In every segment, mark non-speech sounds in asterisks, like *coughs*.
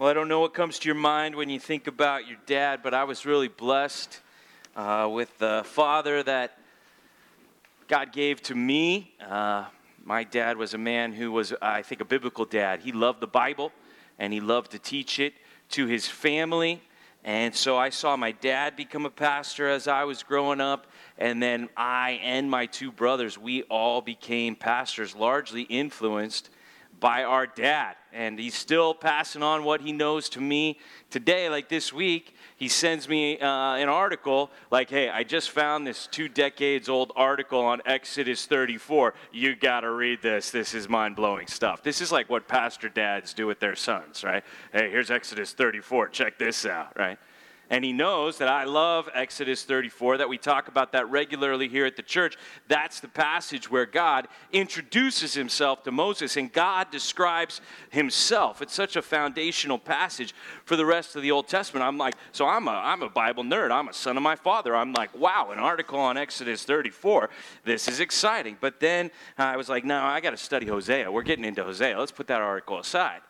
Well, I don't know what comes to your mind when you think about your dad, but I was really blessed uh, with the father that God gave to me. Uh, my dad was a man who was, I think, a biblical dad. He loved the Bible and he loved to teach it to his family. And so I saw my dad become a pastor as I was growing up. And then I and my two brothers, we all became pastors, largely influenced by our dad. And he's still passing on what he knows to me today. Like this week, he sends me uh, an article like, hey, I just found this two decades old article on Exodus 34. You got to read this. This is mind blowing stuff. This is like what pastor dads do with their sons, right? Hey, here's Exodus 34. Check this out, right? And he knows that I love Exodus 34, that we talk about that regularly here at the church. That's the passage where God introduces himself to Moses and God describes himself. It's such a foundational passage for the rest of the Old Testament. I'm like, so I'm a, I'm a Bible nerd. I'm a son of my father. I'm like, wow, an article on Exodus 34. This is exciting. But then I was like, no, I got to study Hosea. We're getting into Hosea. Let's put that article aside.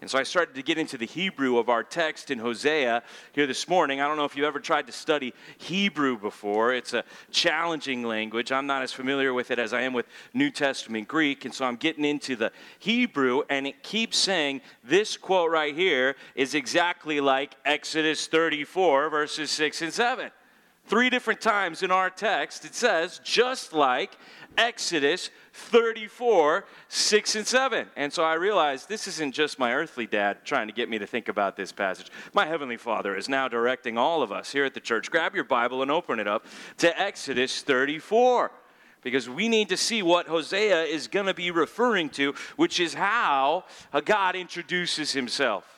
And so I started to get into the Hebrew of our text in Hosea here this morning. I don't know if you've ever tried to study Hebrew before. It's a challenging language. I'm not as familiar with it as I am with New Testament Greek. And so I'm getting into the Hebrew, and it keeps saying this quote right here is exactly like Exodus 34, verses 6 and 7. Three different times in our text, it says, just like Exodus 34, 6 and 7. And so I realized this isn't just my earthly dad trying to get me to think about this passage. My heavenly father is now directing all of us here at the church. Grab your Bible and open it up to Exodus 34 because we need to see what Hosea is going to be referring to, which is how God introduces himself.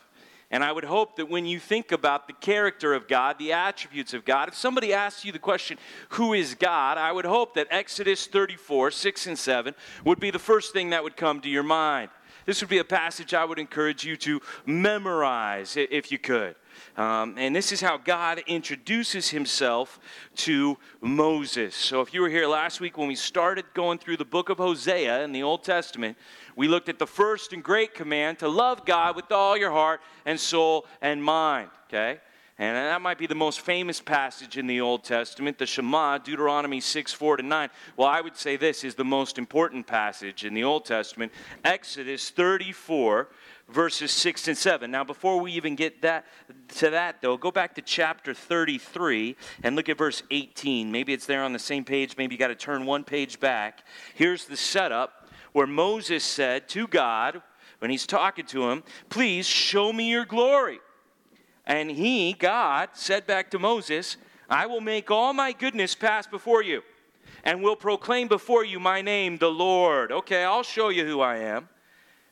And I would hope that when you think about the character of God, the attributes of God, if somebody asks you the question, Who is God? I would hope that Exodus 34, 6 and 7 would be the first thing that would come to your mind. This would be a passage I would encourage you to memorize if you could. Um, and this is how God introduces himself to Moses. So, if you were here last week when we started going through the book of Hosea in the Old Testament, we looked at the first and great command to love God with all your heart and soul and mind, okay? And that might be the most famous passage in the Old Testament, the Shema, Deuteronomy 6, 4 to 9. Well, I would say this is the most important passage in the Old Testament, Exodus 34, verses 6 and 7. Now, before we even get that to that, though, go back to chapter 33 and look at verse 18. Maybe it's there on the same page. Maybe you got to turn one page back. Here's the setup where Moses said to God, when he's talking to him, Please show me your glory. And he, God, said back to Moses, I will make all my goodness pass before you and will proclaim before you my name, the Lord. Okay, I'll show you who I am.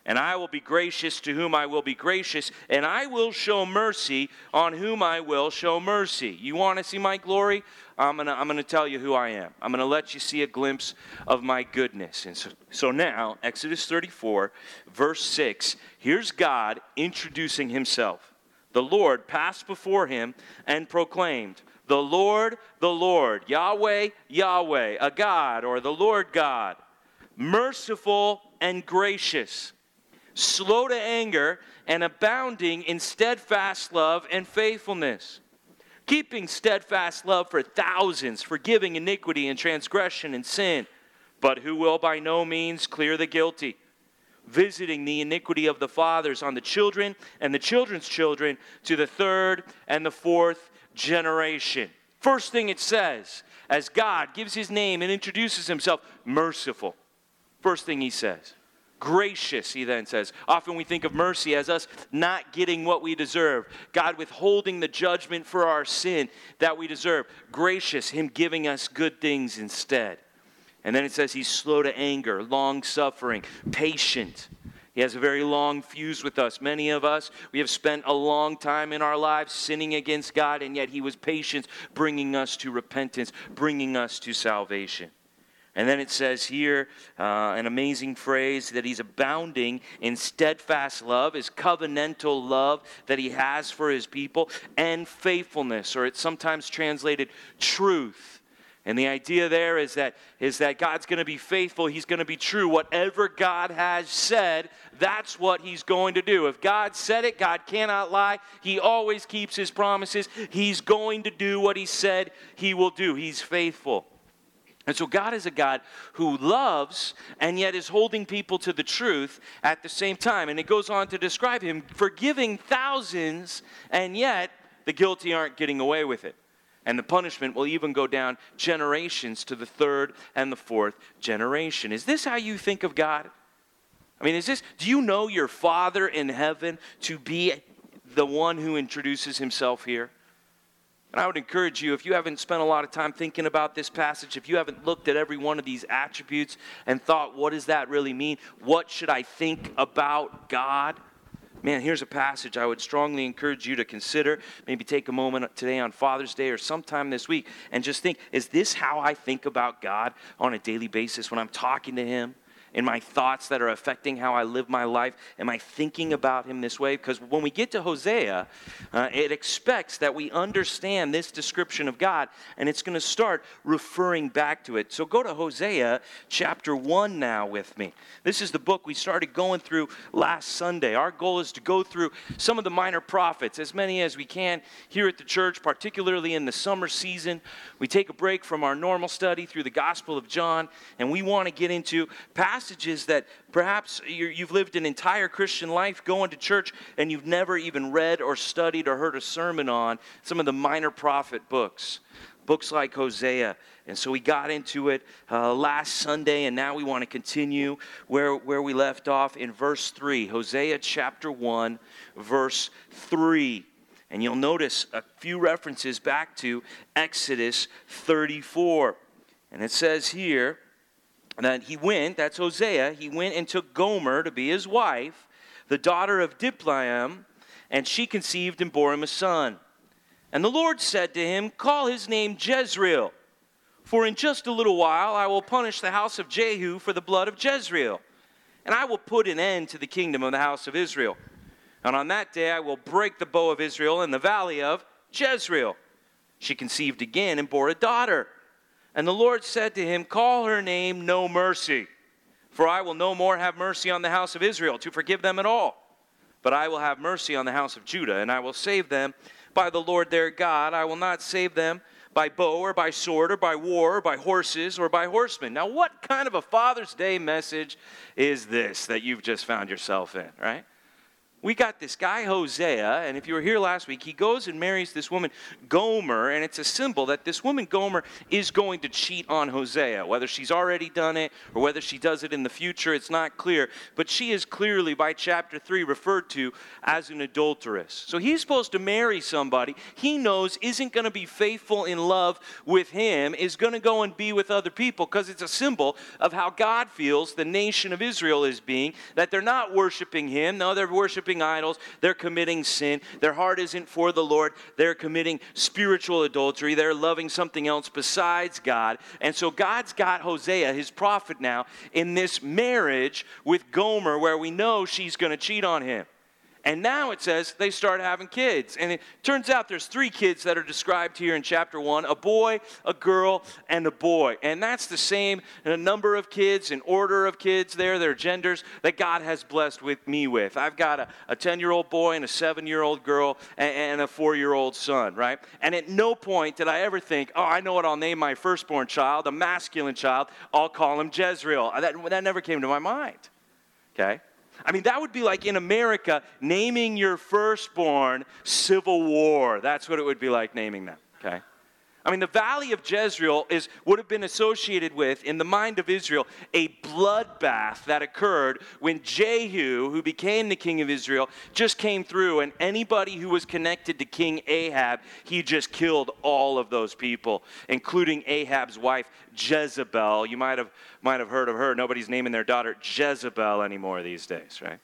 And I will be gracious to whom I will be gracious, and I will show mercy on whom I will show mercy. You want to see my glory? I'm going to I'm going to tell you who I am. I'm going to let you see a glimpse of my goodness. And so, so now, Exodus 34, verse 6, here's God introducing himself. The Lord passed before him and proclaimed, The Lord, the Lord, Yahweh, Yahweh, a God, or the Lord God, merciful and gracious slow to anger, and abounding in steadfast love and faithfulness. Keeping steadfast love for thousands, forgiving iniquity and transgression and sin, but who will by no means clear the guilty. Visiting the iniquity of the fathers on the children and the children's children to the third and the fourth generation. First thing it says, as God gives his name and introduces himself, merciful. First thing he says gracious, he then says. Often we think of mercy as us not getting what we deserve, God withholding the judgment for our sin that we deserve. Gracious, him giving us good things instead. And then it says he's slow to anger, long suffering, patient. He has a very long fuse with us. Many of us, we have spent a long time in our lives sinning against God, and yet He was patient, bringing us to repentance, bringing us to salvation. And then it says here uh, an amazing phrase that he's abounding in steadfast love, his covenantal love that he has for his people, and faithfulness, or it's sometimes translated truth. And the idea there is that, is that God's going to be faithful. He's going to be true. Whatever God has said, that's what He's going to do. If God said it, God cannot lie. He always keeps His promises. He's going to do what He said He will do. He's faithful. And so God is a God who loves and yet is holding people to the truth at the same time. And it goes on to describe Him forgiving thousands, and yet the guilty aren't getting away with it. And the punishment will even go down generations to the third and the fourth generation. Is this how you think of God? I mean, is this, do you know your Father in heaven to be the one who introduces himself here? And I would encourage you, if you haven't spent a lot of time thinking about this passage, if you haven't looked at every one of these attributes and thought, what does that really mean? What should I think about God? man, here's a passage I would strongly encourage you to consider. Maybe take a moment today on Father's Day or sometime this week and just think is this how I think about God on a daily basis when I'm talking to Him? In my thoughts that are affecting how I live my life? Am I thinking about him this way? Because when we get to Hosea, uh, it expects that we understand this description of God, and it's going to start referring back to it. So go to Hosea chapter 1 now with me. This is the book we started going through last Sunday. Our goal is to go through some of the minor prophets, as many as we can here at the church, particularly in the summer season. We take a break from our normal study through the Gospel of John, and we want to get into past passages that perhaps you've lived an entire Christian life going to church and you've never even read or studied or heard a sermon on some of the minor prophet books, books like Hosea. And so we got into it uh, last Sunday, and now we want to continue where, where we left off in verse 3, Hosea chapter 1, verse 3. And you'll notice a few references back to Exodus 34. And it says here, that he went, that's Hosea, he went and took Gomer to be his wife, the daughter of Diblaim, and she conceived and bore him a son. And the Lord said to him, Call his name Jezreel, for in just a little while I will punish the house of Jehu for the blood of Jezreel, and I will put an end to the kingdom of the house of Israel. And on that day I will break the bow of Israel in the valley of Jezreel. She conceived again and bore a daughter. And the Lord said to him, Call her name No Mercy, for I will no more have mercy on the house of Israel to forgive them at all. But I will have mercy on the house of Judah, and I will save them by the Lord their God. I will not save them by bow or by sword or by war or by horses or by horsemen. Now, what kind of a Father's Day message is this that you've just found yourself in, right? We got this guy Hosea, and if you were here last week, he goes and marries this woman Gomer, and it's a symbol that this woman Gomer is going to cheat on Hosea. Whether she's already done it or whether she does it in the future, it's not clear. But she is clearly, by chapter 3, referred to as an adulteress. So he's supposed to marry somebody he knows isn't going to be faithful in love with him, is going to go and be with other people because it's a symbol of how God feels the nation of Israel is being, that they're not worshiping him, no, they're worshiping worshiping idols, they're committing sin. Their heart isn't for the Lord. They're committing spiritual adultery. They're loving something else besides God. And so God's got Hosea, his prophet now, in this marriage with Gomer where we know she's going to cheat on him. And now it says they start having kids. And it turns out there's three kids that are described here in chapter one a boy, a girl, and a boy. And that's the same number of kids and order of kids there, their genders that God has blessed with me with. I've got a 10 year old boy and a seven year old girl and, and a four year old son, right? And at no point did I ever think, oh, I know what I'll name my firstborn child, a masculine child. I'll call him Jezreel. That, that never came to my mind. Okay? I mean, that would be like in America naming your firstborn Civil War. That's what it would be like naming them, okay? I mean, the valley of Jezreel is would have been associated with, in the mind of Israel, a bloodbath that occurred when Jehu, who became the king of Israel, just came through, and anybody who was connected to King Ahab, he just killed all of those people, including Ahab's wife Jezebel. You might have might have heard of her. Nobody's naming their daughter Jezebel anymore these days, right?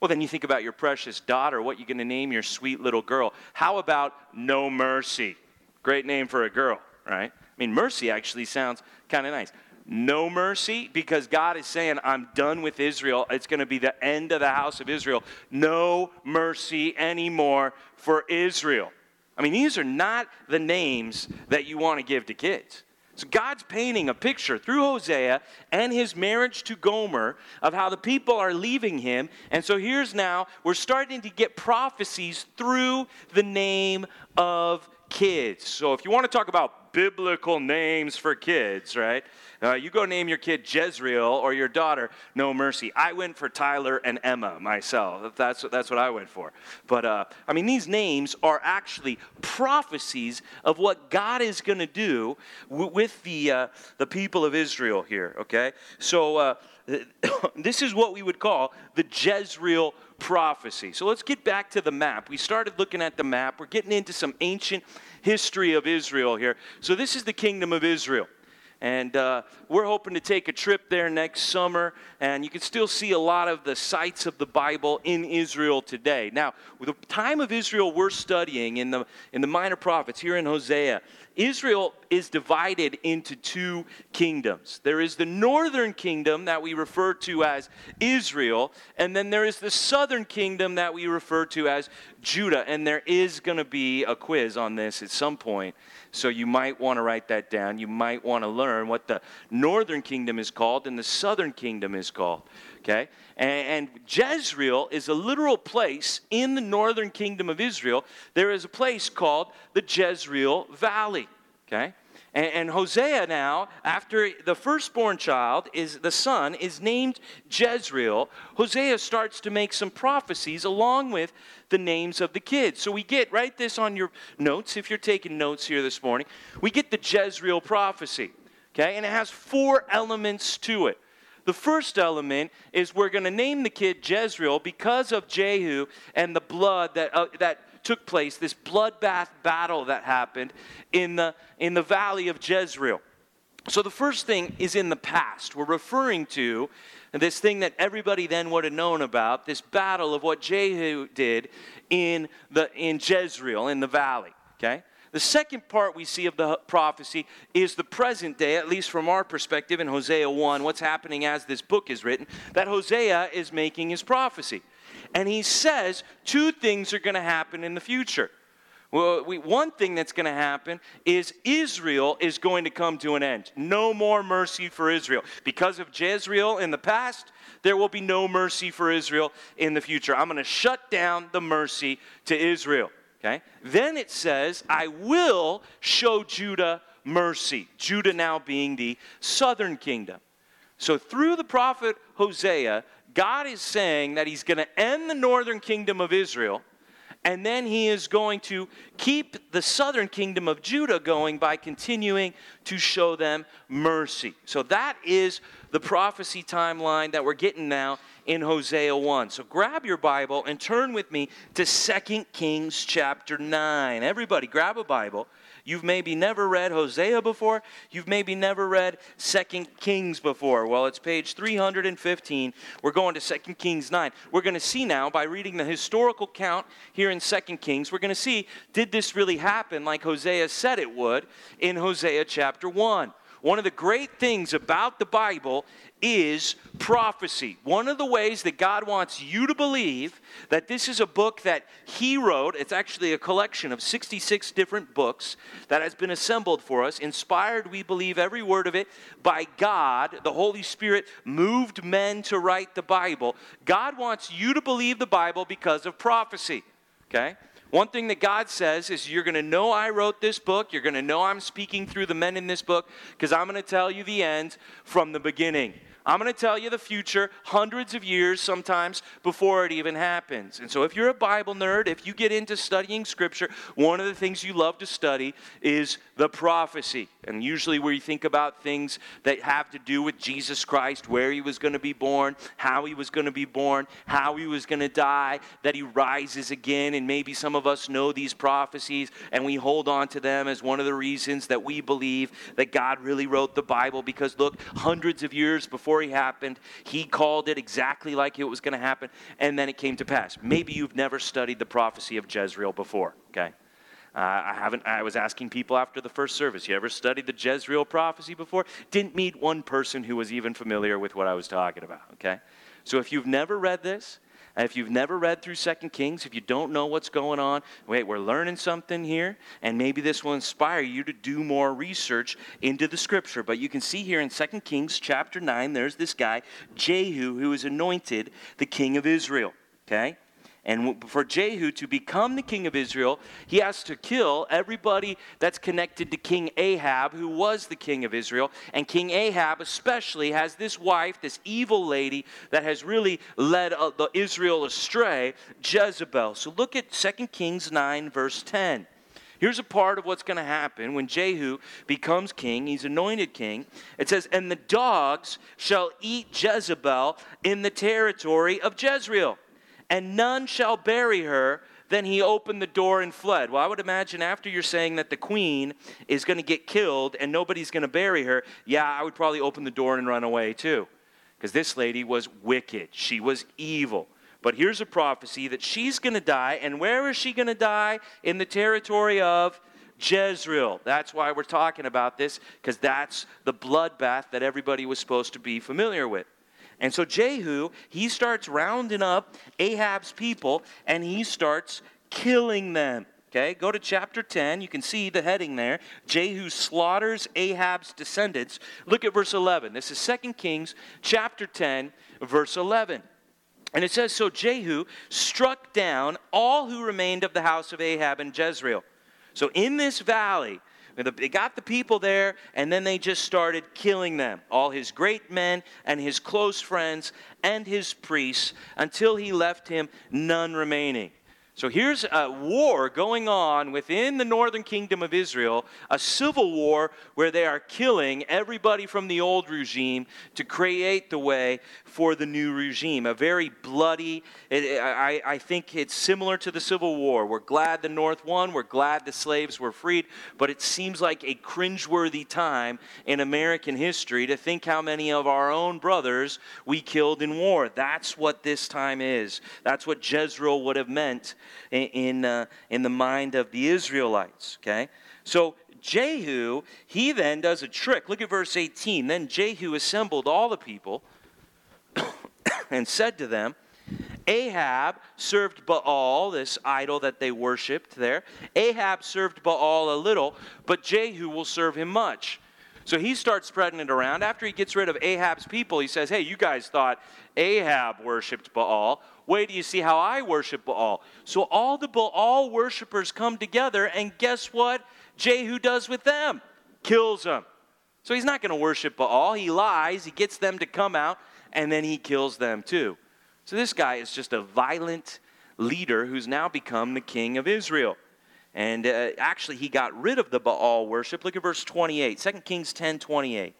Well, then you think about your precious daughter. What you going to name your sweet little girl? How about No Mercy? Great name for a girl, right? I mean, mercy actually sounds kind of nice. No mercy, because God is saying, I'm done with Israel. It's going to be the end of the house of Israel. No mercy anymore for Israel. I mean, these are not the names that you want to give to kids. So God's painting a picture through Hosea and his marriage to Gomer of how the people are leaving him. And so here's now, we're starting to get prophecies through the name of kids. So if you want to talk about biblical names for kids, right? Uh, you go name your kid Jezreel or your daughter No Mercy. I went for Tyler and Emma myself. That's, that's what I went for. But uh, I mean, these names are actually prophecies of what God is going to do w- with the, uh, the people of Israel here, okay? So uh, *coughs* this is what we would call the Jezreel prophecy. So let's get back to the map. We started looking at the map. We're getting into some ancient history of Israel here. So this is the kingdom of Israel. And uh, we're hoping to take a trip there next summer, and you can still see a lot of the sites of the Bible in Israel today. Now, with the time of Israel we're studying in the, in the Minor Prophets here in Hosea, Israel is divided into two kingdoms. There is the northern kingdom that we refer to as Israel, and then there is the southern kingdom that we refer to as Judah. And there is going to be a quiz on this at some point, so you might want to write that down. You might want to learn what the northern kingdom is called and the southern kingdom is called. Okay? And, and Jezreel is a literal place in the northern kingdom of Israel. There is a place called the Jezreel Valley. Okay? And, and, Hosea now, after the firstborn child is the son, is named Jezreel. Hosea starts to make some prophecies along with the names of the kids. So we get, write this on your notes if you're taking notes here this morning. We get the Jezreel prophecy. Okay? And it has four elements to it. The first element is we're going to name the kid Jezreel because of Jehu and the blood that, uh, that took place, this bloodbath battle that happened in the, in the valley of Jezreel. So the first thing is in the past. We're referring to this thing that everybody then would have known about, this battle of what Jehu did in, the, in Jezreel, in the valley. Okay? The second part we see of the prophecy is the present day, at least from our perspective in Hosea 1, what's happening as this book is written, that Hosea is making his prophecy. And he says two things are going to happen in the future. Well, we, one thing that's going to happen is Israel is going to come to an end. No more mercy for Israel. Because of Jezreel in the past, there will be no mercy for Israel in the future. I'm going to shut down the mercy to Israel. Okay? Then it says, I will show Judah mercy. Judah now being the southern kingdom. So through the prophet Hosea, God is saying that he's going to end the northern kingdom of Israel and then he is going to keep the southern kingdom of Judah going by continuing to show them mercy. So that is the prophecy timeline that we're getting now in Hosea 1. So grab your Bible and turn with me to 2 Kings chapter 9. Everybody, grab a Bible. You've maybe never read Hosea before. You've maybe never read Second Kings before. Well, it's page 315. We're going to Second Kings 9. We're going to see now, by reading the historical count here in Second Kings, we're going to see did this really happen like Hosea said it would in Hosea chapter 1. One of the great things about the Bible is prophecy. One of the ways that God wants you to believe that this is a book that He wrote, it's actually a collection of 66 different books that has been assembled for us, inspired, we believe, every word of it by God. The Holy Spirit moved men to write the Bible. God wants you to believe the Bible because of prophecy, okay? One thing that God says is you're going to know I wrote this book. You're going to know I'm speaking through the men in this book because I'm going to tell you the end from the beginning. I'm going to tell you the future hundreds of years sometimes before it even happens. And so, if you're a Bible nerd, if you get into studying Scripture, one of the things you love to study is the prophecy. And usually, where you think about things that have to do with Jesus Christ, where he was going to be born, how he was going to be born, how he was going to die, that he rises again. And maybe some of us know these prophecies and we hold on to them as one of the reasons that we believe that God really wrote the Bible because, look, hundreds of years before story happened. He called it exactly like it was going to happen, and then it came to pass. Maybe you've never studied the prophecy of Jezreel before, okay? Uh, I haven't. I was asking people after the first service. You ever studied the Jezreel prophecy before? Didn't meet one person who was even familiar with what I was talking about. Okay, so if you've never read this, if you've never read through Second Kings, if you don't know what's going on, wait, we're learning something here, and maybe this will inspire you to do more research into the scripture. But you can see here in Second Kings chapter 9, there's this guy, Jehu, who is anointed the king of Israel. Okay? And for Jehu to become the king of Israel, he has to kill everybody that's connected to King Ahab, who was the king of Israel. And King Ahab, especially, has this wife, this evil lady that has really led uh, Israel astray, Jezebel. So look at 2 Kings 9, verse 10. Here's a part of what's going to happen when Jehu becomes king. He's anointed king. It says, And the dogs shall eat Jezebel in the territory of Jezreel and none shall bury her. Then he opened the door and fled. Well, I would imagine after you're saying that the queen is going to get killed and nobody's going to bury her, yeah, I would probably open the door and run away too. Because this lady was wicked, she was evil. But here's a prophecy that she's going to die. And where is she going to die? In the territory of Jezreel. That's why we're talking about this, because that's the bloodbath that everybody was supposed to be familiar with. And so Jehu, he starts rounding up Ahab's people and he starts killing them. Okay, go to chapter 10. You can see the heading there. Jehu slaughters Ahab's descendants. Look at verse 11. This is 2 Kings chapter 10, verse 11. And it says So Jehu struck down all who remained of the house of Ahab in Jezreel. So in this valley, they got the people there, and then they just started killing them. All his great men and his close friends and his priests, until he left him none remaining. So here's a war going on within the northern kingdom of Israel, a civil war where they are killing everybody from the old regime to create the way for the new regime. A very bloody, I, I think it's similar to the Civil War. We're glad the North won, we're glad the slaves were freed, but it seems like a cringeworthy time in American history to think how many of our own brothers we killed in war. That's what this time is. That's what Jezreel would have meant in, uh, in the mind of the Israelites. Okay? So Jehu, he then does a trick. Look at verse 18. Then Jehu assembled all the people *coughs* and said to them, Ahab served Baal, this idol that they worshiped there. Ahab served Baal a little, but Jehu will serve him much. So he starts spreading it around. After he gets rid of Ahab's people, he says, Hey, you guys thought Ahab worshiped Baal. Wait you see how I worship Baal. So all the Baal worshippers come together, and guess what Jehu does with them? Kills them. So he's not going to worship Baal. He lies, he gets them to come out, and then he kills them too. So this guy is just a violent leader who's now become the king of Israel. And uh, actually, he got rid of the Baal worship. Look at verse 28, 2 Kings 10 28.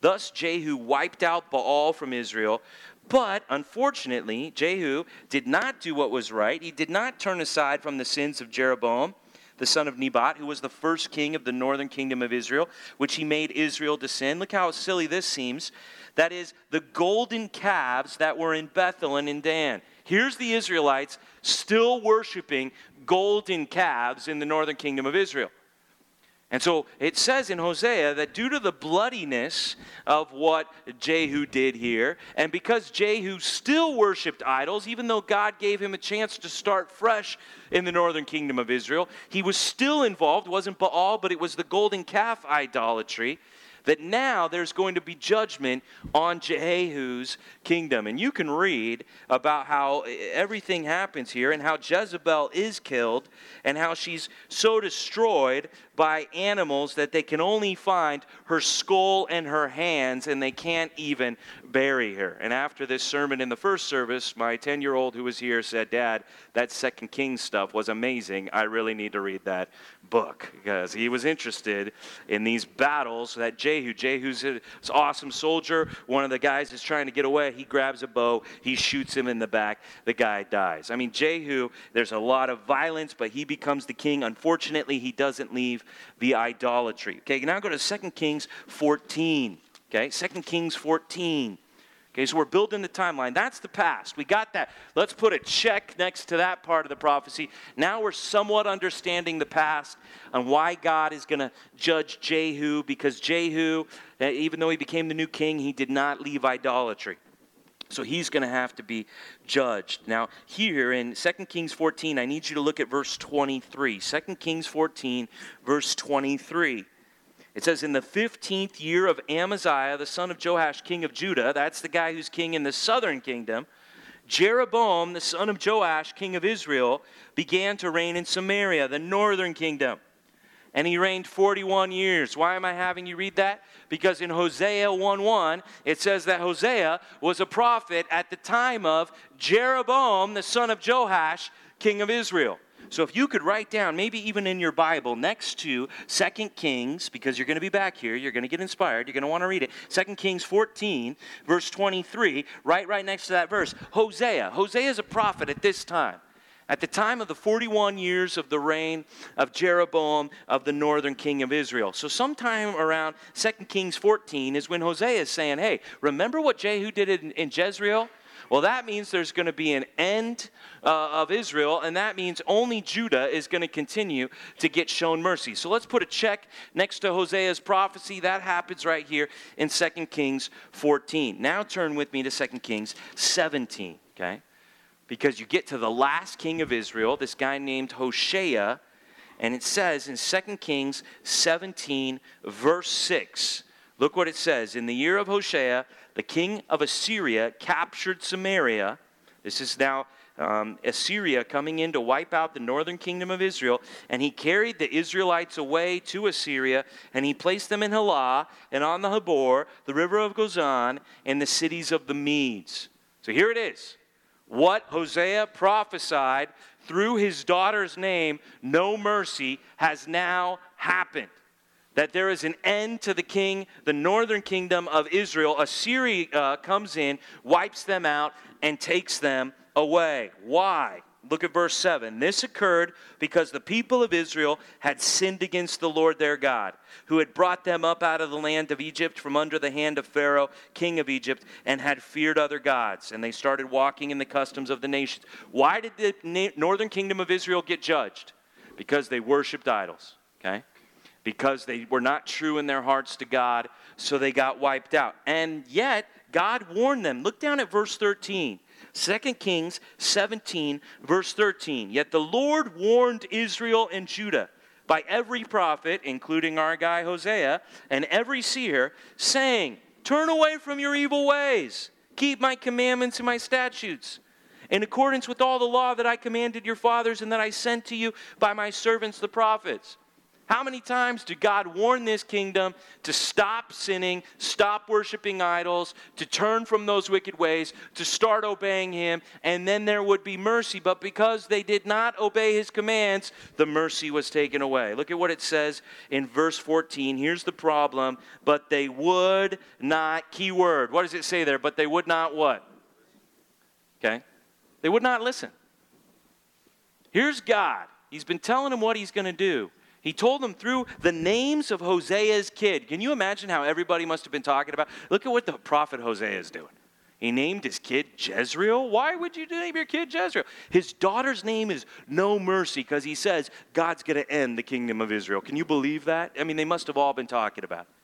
Thus Jehu wiped out Baal from Israel. But unfortunately, Jehu did not do what was right. He did not turn aside from the sins of Jeroboam, the son of Nebat, who was the first king of the northern kingdom of Israel, which he made Israel to sin. Look how silly this seems. That is, the golden calves that were in Bethel and in Dan. Here's the Israelites still worshiping golden calves in the northern kingdom of Israel. And so it says in Hosea that due to the bloodiness of what Jehu did here, and because Jehu still worshiped idols, even though God gave him a chance to start fresh in the northern kingdom of Israel, he was still involved. It wasn't Baal, but it was the golden calf idolatry that now there's going to be judgment on Jehu's kingdom. And you can read about how everything happens here and how Jezebel is killed and how she's so destroyed by animals that they can only find her skull and her hands, and they can't even bury her. And after this sermon in the first service, my 10 year old who was here said, Dad, that Second Kings stuff was amazing. I really need to read that book because he was interested in these battles that Jehu, Jehu's an awesome soldier. One of the guys is trying to get away. He grabs a bow, he shoots him in the back. The guy dies. I mean, Jehu, there's a lot of violence, but he becomes the king. Unfortunately, he doesn't leave the idolatry. Okay, now go to 2 Kings 14. Okay, 2 Kings 14. Okay, so we're building the timeline. That's the past. We got that. Let's put a check next to that part of the prophecy. Now we're somewhat understanding the past and why God is going to judge Jehu because Jehu, eh, even though he became the new king, he did not leave idolatry. So he's going to have to be judged. Now, here in 2 Kings 14, I need you to look at verse 23. 2 Kings 14, verse 23. It says, In the 15th year of Amaziah, the son of Joash, king of Judah, that's the guy who's king in the southern kingdom, Jeroboam, the son of Joash, king of Israel, began to reign in Samaria, the northern kingdom. And he reigned 41 years. Why am I having you read that? Because in Hosea 1 1, it says that Hosea was a prophet at the time of Jeroboam, the son of Joash, king of Israel. So if you could write down, maybe even in your Bible, next to Second Kings, because you're going to be back here, you're going to get inspired, you're going to want to read it. Second Kings 14, verse 23, right right next to that verse. Hosea. Hosea is a prophet at this time. At the time of the 41 years of the reign of Jeroboam of the northern king of Israel. So, sometime around 2 Kings 14 is when Hosea is saying, Hey, remember what Jehu did in, in Jezreel? Well, that means there's going to be an end uh, of Israel, and that means only Judah is going to continue to get shown mercy. So let's put a check next to Hosea's prophecy. That happens right here in 2 Kings 14. Now turn with me to 2 Kings 17, okay? Because you get to the last king of Israel, this guy named Hoshea, and it says in 2 Kings 17, verse 6. Look what it says. In the year of Hoshea, the king of Assyria captured Samaria. This is now um, Assyria coming in to wipe out the northern kingdom of Israel. And he carried the Israelites away to Assyria, and he placed them in Halah and on the Habor, the river of Gozan, and the cities of the Medes. So here it is. What Hosea prophesied through his daughter's name, no mercy, has now happened that there is an end to the king, the northern kingdom of Israel. Assyria uh, comes in, wipes them out, and takes them away. Why? Look at verse 7. This occurred because the people of Israel had sinned against the Lord their God, who had brought them up out of the land of Egypt from under the hand of Pharaoh, king of Egypt, and had feared other gods. And they started walking in the customs of the nations. Why did the northern kingdom of Israel get judged? Because they worshiped idols. Okay? Because they were not true in their hearts to God, so they got wiped out. And yet, God warned them. Look down at verse 13. 2 Kings 17, verse 13. Yet the Lord warned Israel and Judah by every prophet, including our guy Hosea, and every seer, saying, Turn away from your evil ways, keep my commandments and my statutes. In accordance with all the law that I commanded your fathers and that I sent to you by my servants the prophets. How many times did God warn this kingdom to stop sinning, stop worshiping idols, to turn from those wicked ways, to start obeying Him, and then there would be mercy? But because they did not obey His commands, the mercy was taken away. Look at what it says in verse 14. Here's the problem. But they would not, key word. What does it say there? But they would not what? Okay? They would not listen. Here's God. He's been telling them what He's going to do. He told them through the names of Hosea's kid. Can you imagine how everybody must have been talking about? Look at what the prophet Hosea is doing. He named his kid Jezreel. Why would you name your kid Jezreel? His daughter's name is No Mercy because he says God's going to end the kingdom of Israel. Can you believe that? I mean, they must have all been talking about it.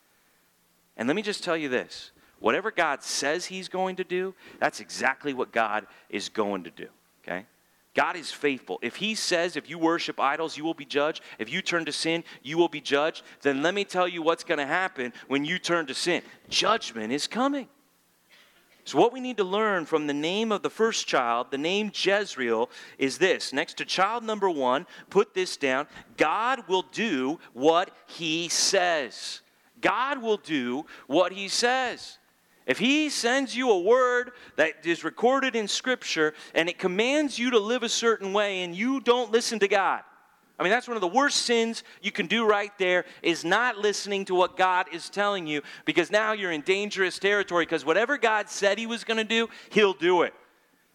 And let me just tell you this whatever God says he's going to do, that's exactly what God is going to do. Okay? God is faithful. If He says, if you worship idols, you will be judged. If you turn to sin, you will be judged. Then let me tell you what's going to happen when you turn to sin judgment is coming. So, what we need to learn from the name of the first child, the name Jezreel, is this. Next to child number one, put this down God will do what He says. God will do what He says. If he sends you a word that is recorded in Scripture and it commands you to live a certain way and you don't listen to God, I mean, that's one of the worst sins you can do right there is not listening to what God is telling you because now you're in dangerous territory because whatever God said he was going to do, he'll do it.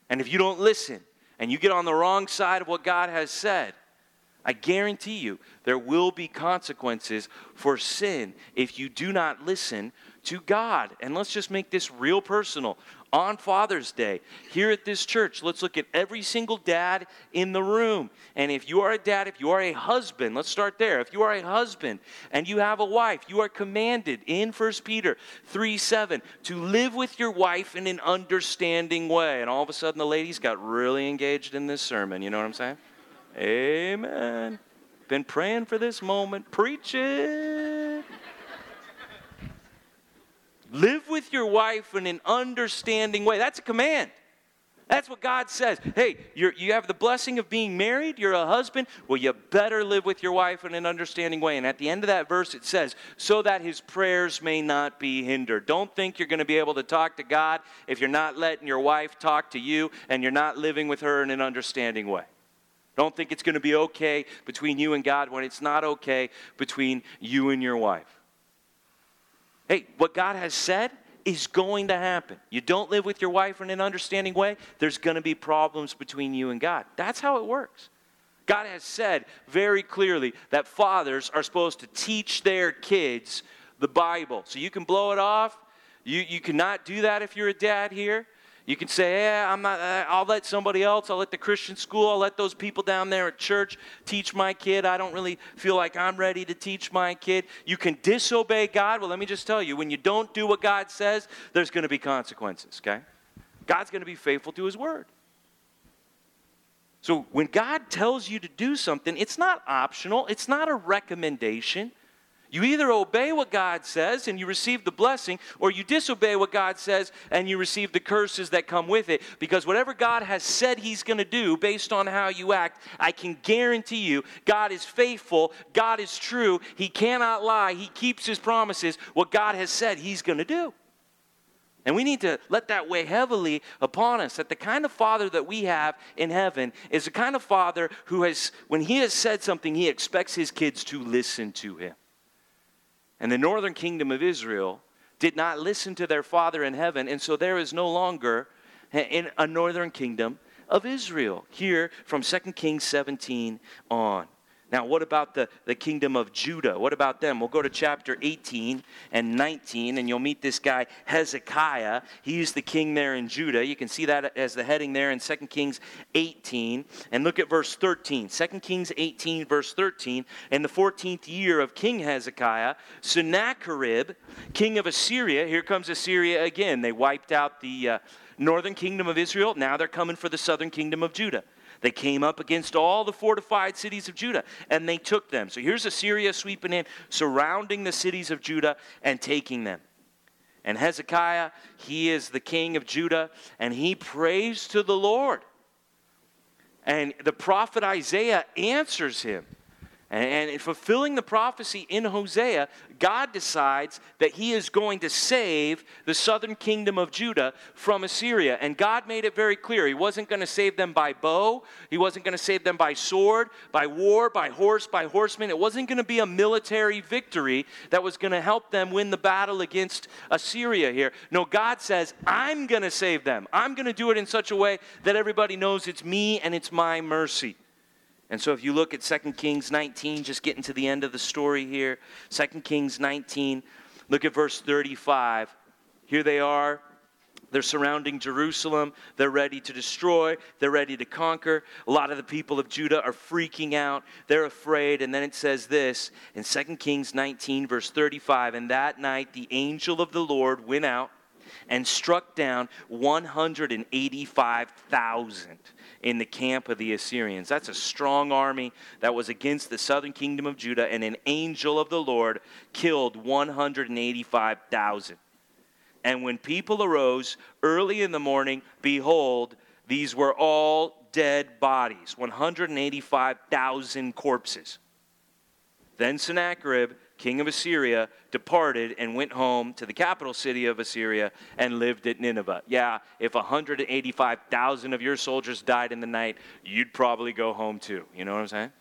And if you don't listen and you get on the wrong side of what God has said, I guarantee you there will be consequences for sin if you do not listen to God. And let's just make this real personal. on Father's Day here at this church. Let's look at every single dad in the room. And if you are a dad, if you are a husband, let's start there. If you are a husband and you have a wife, you are commanded in 1 Peter 3 7 to live with your wife in an understanding way. And all of a sudden, the ladies got really engaged in this sermon. You know what I'm saying? Amen. Been praying for this moment. Preach it. Live with your wife in an understanding way. That's a command. That's what God says. Hey, you have the blessing of being married. You're a husband. Well, you better live with your wife in an understanding way. And at the end of that verse, it says, so that his prayers may not be hindered. Don't think you're going to be able to talk to God if you're not letting your wife talk to you and you're not living with her in an understanding way. Don't think it's going to be okay between you and God when it's not okay between you and your wife. Hey, what God has said is going to happen. You don't live with your wife in an understanding way, there's going to be problems between you and God. That's how it works. God has said very clearly that fathers are supposed to teach their kids the Bible. So you can blow it off. You, you cannot do that if you're a dad here. You can say, yeah, I'm not, uh, I'll let somebody else, I'll let the Christian school, I'll let those people down there at church teach my kid. I don't really feel like I'm ready to teach my kid. You can disobey God. Well, let me just tell you, when you don't do what God says, there's going to be consequences, okay? God's going to be faithful to his word. So when God tells you to do something, it's not optional, it's not a recommendation. You either obey what God says and you receive the blessing, or you disobey what God says and you receive the curses that come with it. Because whatever God has said He's going to do based on how you act, I can guarantee you God is faithful, God is true, He cannot lie, He keeps His promises. What God has said He's going to do. And we need to let that weigh heavily upon us that the kind of father that we have in heaven is the kind of father who has, when he has said something, he expects his kids to listen to him. And the northern kingdom of Israel did not listen to their father in heaven, and so there is no longer a northern kingdom of Israel. Here from 2 Kings 17 on. Now, what about the, the kingdom of Judah? What about them? We'll go to chapter 18 and 19, and you'll meet this guy, Hezekiah. He's the king there in Judah. You can see that as the heading there in 2 Kings 18. And look at verse 13. 2 Kings 18, verse 13. In the 14th year of King Hezekiah, Sennacherib, king of Assyria, here comes Assyria again. They wiped out the uh, northern kingdom of Israel. Now they're coming for the southern kingdom of Judah. They came up against all the fortified cities of Judah and they took them. So here's Assyria sweeping in, surrounding the cities of Judah and taking them. And Hezekiah, he is the king of Judah, and he prays to the Lord. And the prophet Isaiah answers him. And in fulfilling the prophecy in Hosea, God decides that he is going to save the southern kingdom of Judah from Assyria. And God made it very clear. He wasn't going to save them by bow, he wasn't going to save them by sword, by war, by horse, by horseman. It wasn't going to be a military victory that was going to help them win the battle against Assyria here. No, God says, I'm going to save them. I'm going to do it in such a way that everybody knows it's me and it's my mercy. And so if you look at 2 Kings 19, just getting to the end of the story here, 2 Kings 19, look at verse 35. Here they are. They're surrounding Jerusalem. They're ready to destroy. They're ready to conquer. A lot of the people of Judah are freaking out. They're afraid. And then it says this in 2 Kings 19, verse 35 And that night the angel of the Lord went out and struck down 185,000 in the camp of the Assyrians. That's a strong army that was against the southern kingdom of Judah, and an angel of the Lord killed 185,000. And when people arose early in the morning, behold, these were all dead bodies 185,000 corpses. Then Sennacherib king of Assyria, departed and went home to the capital city of Assyria and lived at Nineveh. Yeah, if 185,000 of your soldiers died in the night, you'd probably go home too. You know what I'm saying?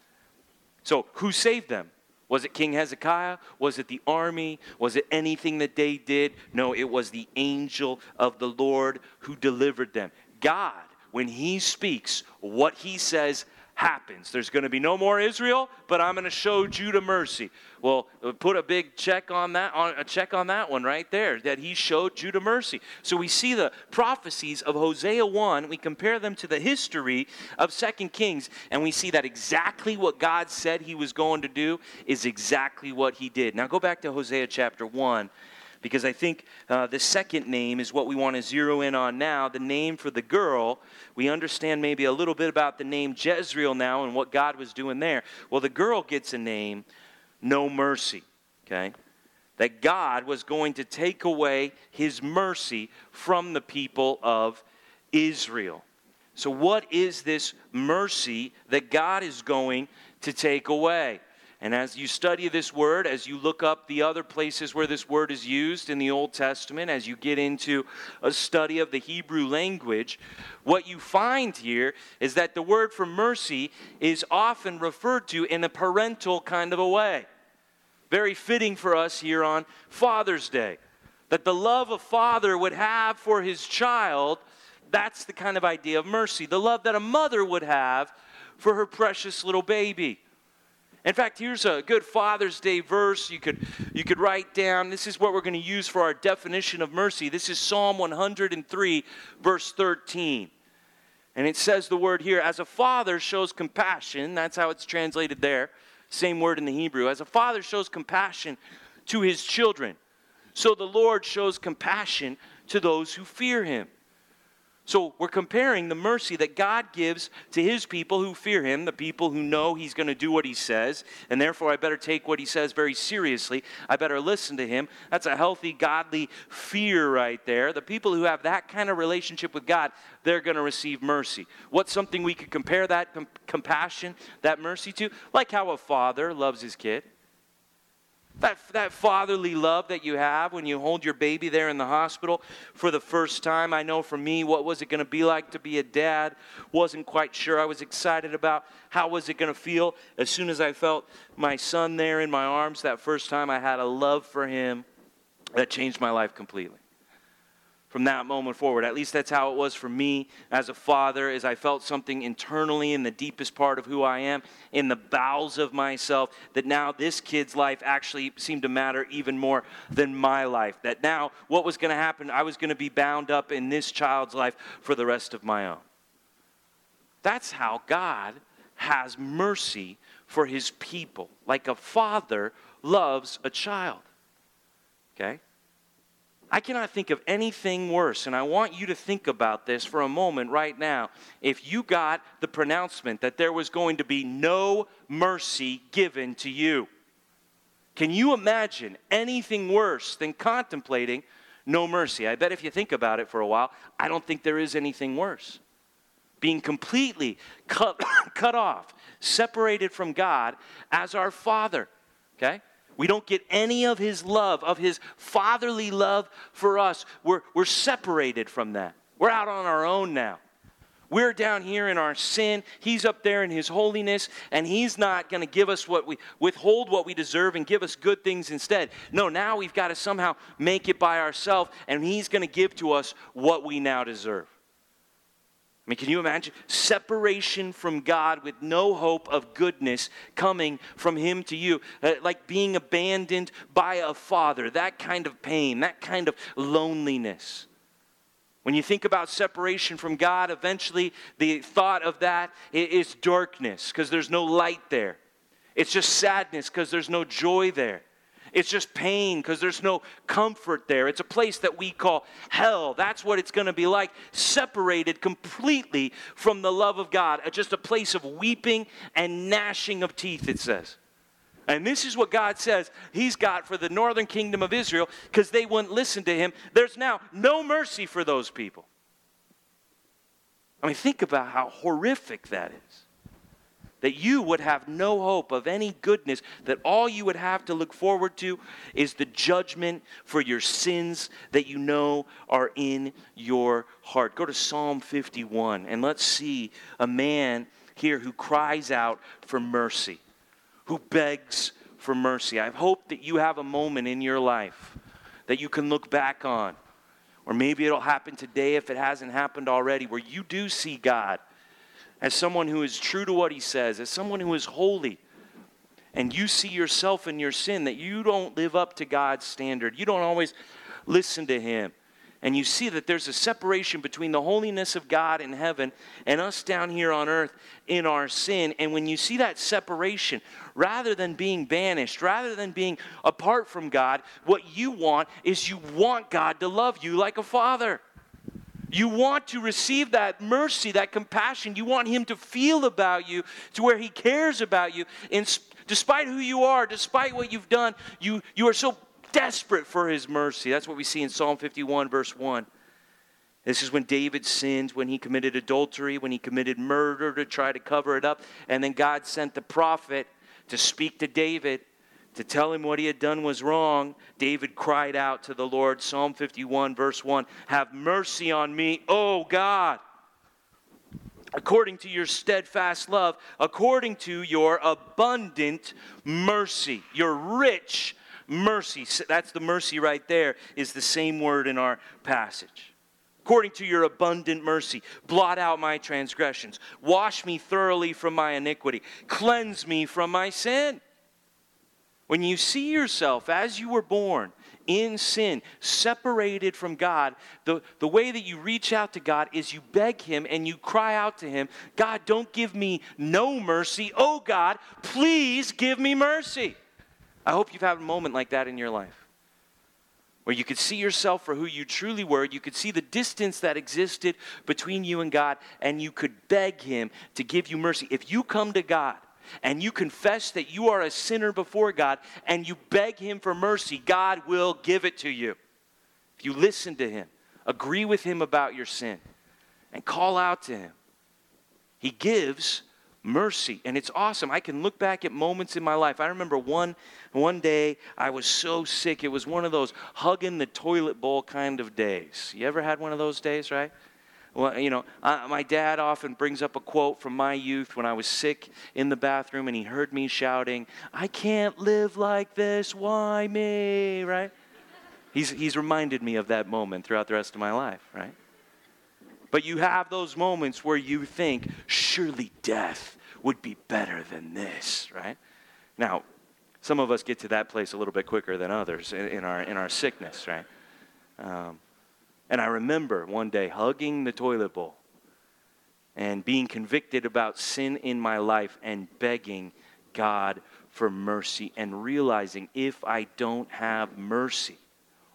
So, who saved them? Was it King Hezekiah? Was it the army? Was it anything that they did? No, it was the angel of the Lord who delivered them. God, when He speaks, what He says happens. There's going to be no more Israel, but I'm going to show Judah mercy. Well, uh, put a big check on that on a check on that one right there that he showed Judah mercy. So we see the prophecies of Hosea 1, we compare them to the history of Second Kings and we see that exactly what God said he was going to do is exactly what he did. Now go back to Hosea chapter 1 because I think uh, the second name is what we want to zero in on now. The name for the girl, we understand maybe a little bit about the name Jezreel now and what God was doing there. Well, the girl gets a name, No Mercy, okay? That God was going to take away his mercy from the people of Israel. So, what is this mercy that God is going to take away? And as you study this word, as you look up the other places where this word is used in the Old Testament, as you get into a study of the Hebrew language, what you find here is that the word for mercy is often referred to in a parental kind of a way. Very fitting for us here on Father's Day. That the love a father would have for his child, that's the kind of idea of mercy. The love that a mother would have for her precious little baby. In fact, here's a good Father's Day verse you could, you could write down. This is what we're going to use for our definition of mercy. This is Psalm 103, verse 13. And it says the word here, as a father shows compassion, that's how it's translated there, same word in the Hebrew. As a father shows compassion to his children, so the Lord shows compassion to those who fear him. So we're comparing the mercy that God gives to his people who fear him, the people who know he's going to do what he says, and therefore I better take what he says very seriously. I better listen to him. That's a healthy, godly fear right there. The people who have that kind of relationship with God, they're going to receive mercy. What's something we could compare that com- compassion, that mercy to? Like how a father loves his kid. That, that fatherly love that you have when you hold your baby there in the hospital for the first time. I know for me, what was it going to be like to be a dad? Wasn't quite sure. I was excited about how was it going to feel. As soon as I felt my son there in my arms that first time, I had a love for him that changed my life completely from that moment forward. At least that's how it was for me as a father, as I felt something internally in the deepest part of who I am, in the bowels of myself, that now this kid's life actually seemed to matter even more than my life. That now what was going to happen, I was going to be bound up in this child's life for the rest of my own. That's how God has mercy for his people, like a father loves a child. Okay? I cannot think of anything worse, and I want you to think about this for a moment right now. If you got the pronouncement that there was going to be no mercy given to you, can you imagine anything worse than contemplating no mercy? I bet if you think about it for a while, I don't think there is anything worse. Being completely cut, *coughs* cut off, separated from God as our Father, okay? We don't get any of his love, of his fatherly love for us. We're, we're separated from that. We're out on our own now. We're down here in our sin. He's up there in his holiness, and he's not going to give us what we withhold what we deserve and give us good things instead. No, now we've got to somehow make it by ourselves, and he's going to give to us what we now deserve. I mean, can you imagine? Separation from God with no hope of goodness coming from Him to you. Uh, like being abandoned by a father. That kind of pain, that kind of loneliness. When you think about separation from God, eventually the thought of that is darkness because there's no light there. It's just sadness because there's no joy there. It's just pain because there's no comfort there. It's a place that we call hell. That's what it's going to be like, separated completely from the love of God. Uh, just a place of weeping and gnashing of teeth, it says. And this is what God says He's got for the northern kingdom of Israel because they wouldn't listen to Him. There's now no mercy for those people. I mean, think about how horrific that is that you would have no hope of any goodness, that all you would have to look forward to is the judgment for your sins that you know are in your heart. Go to Psalm 51 and let's see a man here who cries out for mercy, who begs for mercy. I hope that you have a moment in your life that you can look back on. Or maybe it'll happen today if it hasn't happened already, where you do see God as someone who is true to what he says, as someone who is holy, and you see yourself in your sin that you don't live up to God's standard, you don't always listen to him, and you see that there's a separation between the holiness of God in heaven and us down here on earth in our sin. And when you see that separation, rather than being banished, rather than being apart from God, what you want is you want God to love you like a father. You want to receive that mercy, that compassion. You want Him to feel about you to where He cares about you. Despite who you are, despite what you've done, you, you are so desperate for his mercy. That's what we see in Psalm 51, verse 1. This is when David sinned, when he committed adultery, when he committed murder to try to cover it up. And then God sent the prophet to speak to David, to tell him what he had done was wrong. David cried out to the Lord, Psalm 51, verse 1 Have mercy on me, O God, according to your steadfast love, according to your abundant mercy, your rich mercy. That's the mercy right there, is the same word in our passage. According to your abundant mercy, blot out my transgressions. Wash me thoroughly from my iniquity. Cleanse me from my sin. When you see yourself as you were born in sin, separated from God, the, the way that you reach out to God is you beg Him and you cry out to Him God, don't give me no mercy. Oh God, please give me mercy. I hope you've had a moment like that in your life where you could see yourself for who you truly were. You could see the distance that existed between you and God, and you could beg Him to give you mercy. If you come to God and you confess that you are a sinner before God and you beg Him for mercy, God will give it to you. If you listen to Him, agree with Him about your sin, and call out to Him, He gives mercy. And it's awesome. I can look back at moments in my life. I remember one one day i was so sick. It was one of those hugging the toilet bowl kind of days. You ever had one of those days right well, you know, I, my dad often brings up a quote from my youth when I was sick in the bathroom and he heard me shouting, I can't live like this, why me, right? He's, he's reminded me of that moment throughout the rest of my life, right? But you have those moments where you think, surely death would be better than this, right? Now, some of us get to that place a little bit quicker than others in, in our, in our sickness, right? Um, and I remember one day hugging the toilet bowl and being convicted about sin in my life and begging God for mercy and realizing if I don't have mercy,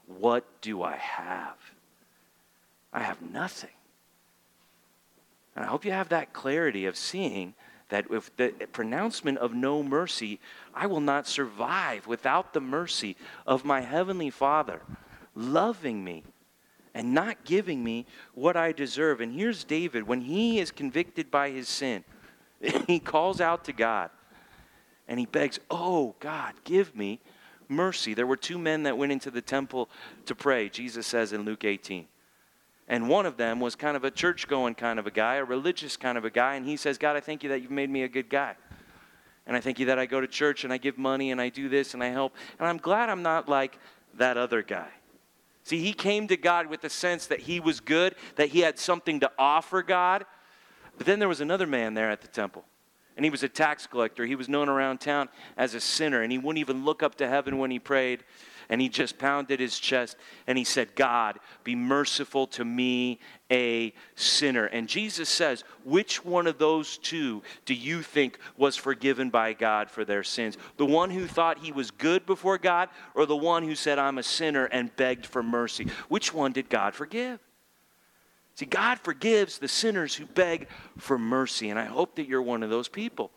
what do I have? I have nothing. And I hope you have that clarity of seeing that with the pronouncement of no mercy, I will not survive without the mercy of my Heavenly Father loving me and not giving me what I deserve. And here's David when he is convicted by his sin, *laughs* he calls out to God and he begs, Oh, God, give me mercy. There were two men that went into the temple to pray, Jesus says in Luke 18. And one of them was kind of a church going kind of a guy, a religious kind of a guy. And he says, God, I thank you that you've made me a good guy. And I thank you that I go to church and I give money and I do this and I help. And I'm glad I'm not like that other guy. See, he came to God with the sense that he was good, that he had something to offer God. But then there was another man there at the temple. And he was a tax collector. He was known around town as a sinner. And he wouldn't even look up to heaven when he prayed and he just pounded his chest and he said, God, be merciful to me, a sinner. And Jesus says, Which one of those two do you think was forgiven by God for their sins? The one who thought he was good before God, or the one who said, I'm a sinner and begged for mercy? Which one did God forgive? See, God forgives the sinners who beg for mercy, and I hope that you're one of those people.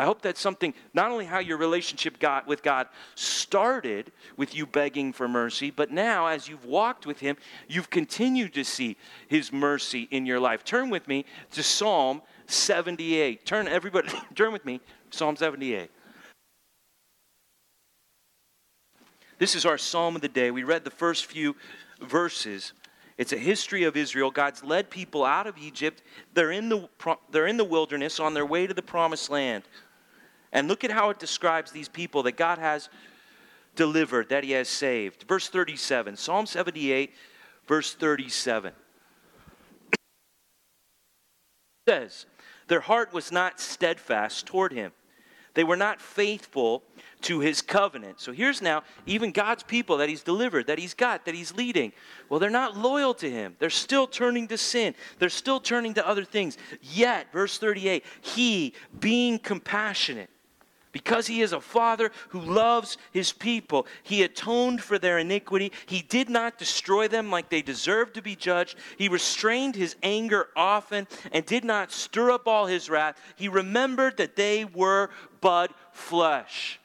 I hope that's something, not only how your relationship got with God started with you begging for mercy, but now as you've walked with Him, you've continued to see His mercy in your life. Turn with me to Psalm 78. Turn, everybody, *laughs* turn with me, Psalm 78. This is our psalm of the day. We read the first few verses. It's a history of Israel. God's led people out of Egypt. They're in the, they're in the wilderness on their way to the promised land. And look at how it describes these people that God has delivered, that He has saved. Verse 37, Psalm 78, verse 37 says, Their heart was not steadfast toward him. They were not faithful to his covenant. So here's now even God's people that he's delivered, that he's got, that he's leading. Well, they're not loyal to him. They're still turning to sin. They're still turning to other things. Yet, verse 38, he, being compassionate, because he is a father who loves his people, he atoned for their iniquity. He did not destroy them like they deserved to be judged. He restrained his anger often and did not stir up all his wrath. He remembered that they were but flesh.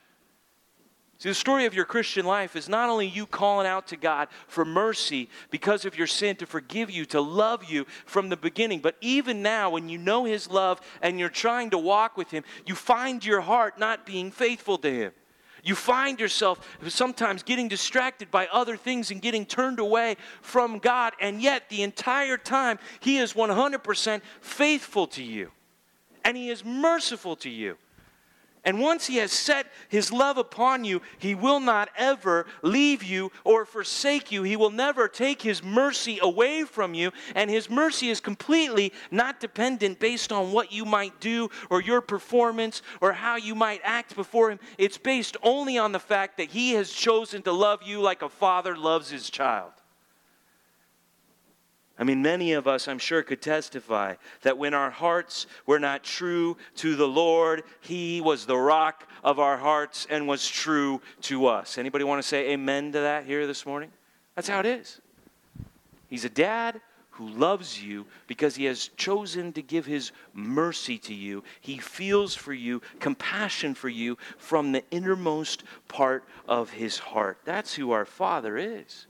See, the story of your Christian life is not only you calling out to God for mercy because of your sin, to forgive you, to love you from the beginning, but even now, when you know His love and you're trying to walk with Him, you find your heart not being faithful to Him. You find yourself sometimes getting distracted by other things and getting turned away from God, and yet the entire time He is 100% faithful to you, and He is merciful to you. And once He has set His love upon you, He will not ever leave you or forsake you. He will never take His mercy away from you. And His mercy is completely not dependent based on what you might do or your performance or how you might act before Him. It's based only on the fact that He has chosen to love you like a father loves his child. I mean, many of us, I'm sure, could testify that when our hearts were not true to the Lord, He was the rock of our hearts and was true to us. Anybody want to say amen to that here this morning? That's how it is. He's a dad who loves you because he has chosen to give his mercy to you. He feels for you, compassion for you from the innermost part of his heart. That's who our Father is.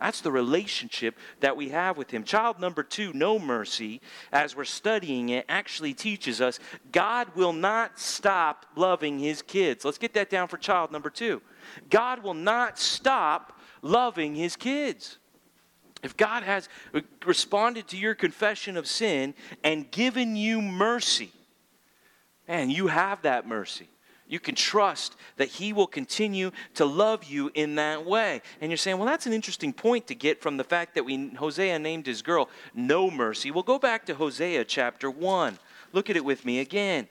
That's the relationship that we have with Him. Child number two, no mercy, as we're studying it, actually teaches us God will not stop loving His kids. Let's get that down for child number two. God will not stop loving His kids. If God has responded to your confession of sin and given you mercy, and you have that mercy. You can trust that He will continue to love you in that way. And you're saying, well, that's an interesting point to get from the fact that we, Hosea named his girl No Mercy. We'll go back to Hosea chapter 1. Look at it with me again.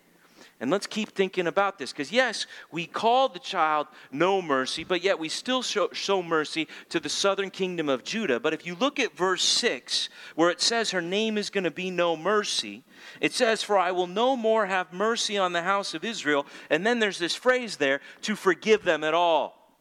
And let's keep thinking about this because, yes, we call the child no mercy, but yet we still show, show, mercy to the southern kingdom of Judah. But if you look at verse 6, where it says her name is going to be no mercy, it says, For I will no more have mercy on the house of Israel. And then there's this phrase there, to forgive them at all.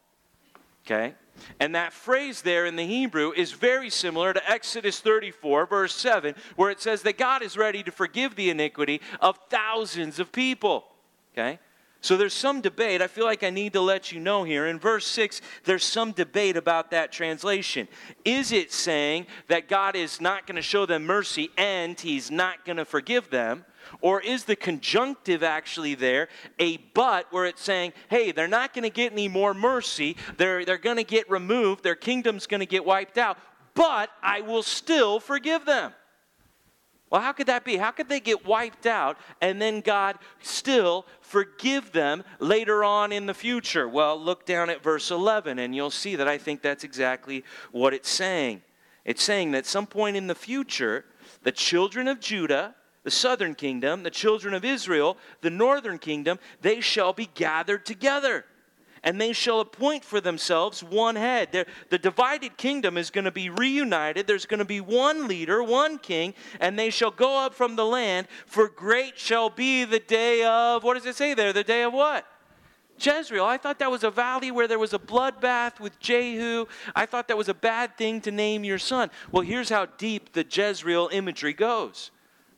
Okay? And that phrase there in the Hebrew is very similar to Exodus 34, verse 7, where it says that God is ready to forgive the iniquity of thousands of people. Okay? So there's some debate. I feel like I need to let you know here. In verse 6, there's some debate about that translation. Is it saying that God is not going to show them mercy and he's not going to forgive them? Or is the conjunctive actually there a but where it's saying, hey, they're not going to get any more mercy, they're, they're going to get removed, their kingdom's going to get wiped out, but I will still forgive them? Well, how could that be? How could they get wiped out and then God still forgive them later on in the future? Well, look down at verse 11 and you'll see that I think that's exactly what it's saying. It's saying that some point in the future, the children of Judah, the southern kingdom, the children of Israel, the northern kingdom, they shall be gathered together and they shall appoint for themselves one head. They're, the divided kingdom is going to be reunited. There's going to be one leader, one king, and they shall go up from the land, for great shall be the day of, what does it say there? The day of what? Jezreel. I thought that was a valley where there was a bloodbath with Jehu. I thought that was a bad thing to name your son. Well, here's how deep the Jezreel imagery goes.